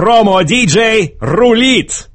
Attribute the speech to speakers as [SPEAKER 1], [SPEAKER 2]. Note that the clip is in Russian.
[SPEAKER 1] Промо-диджей рулит!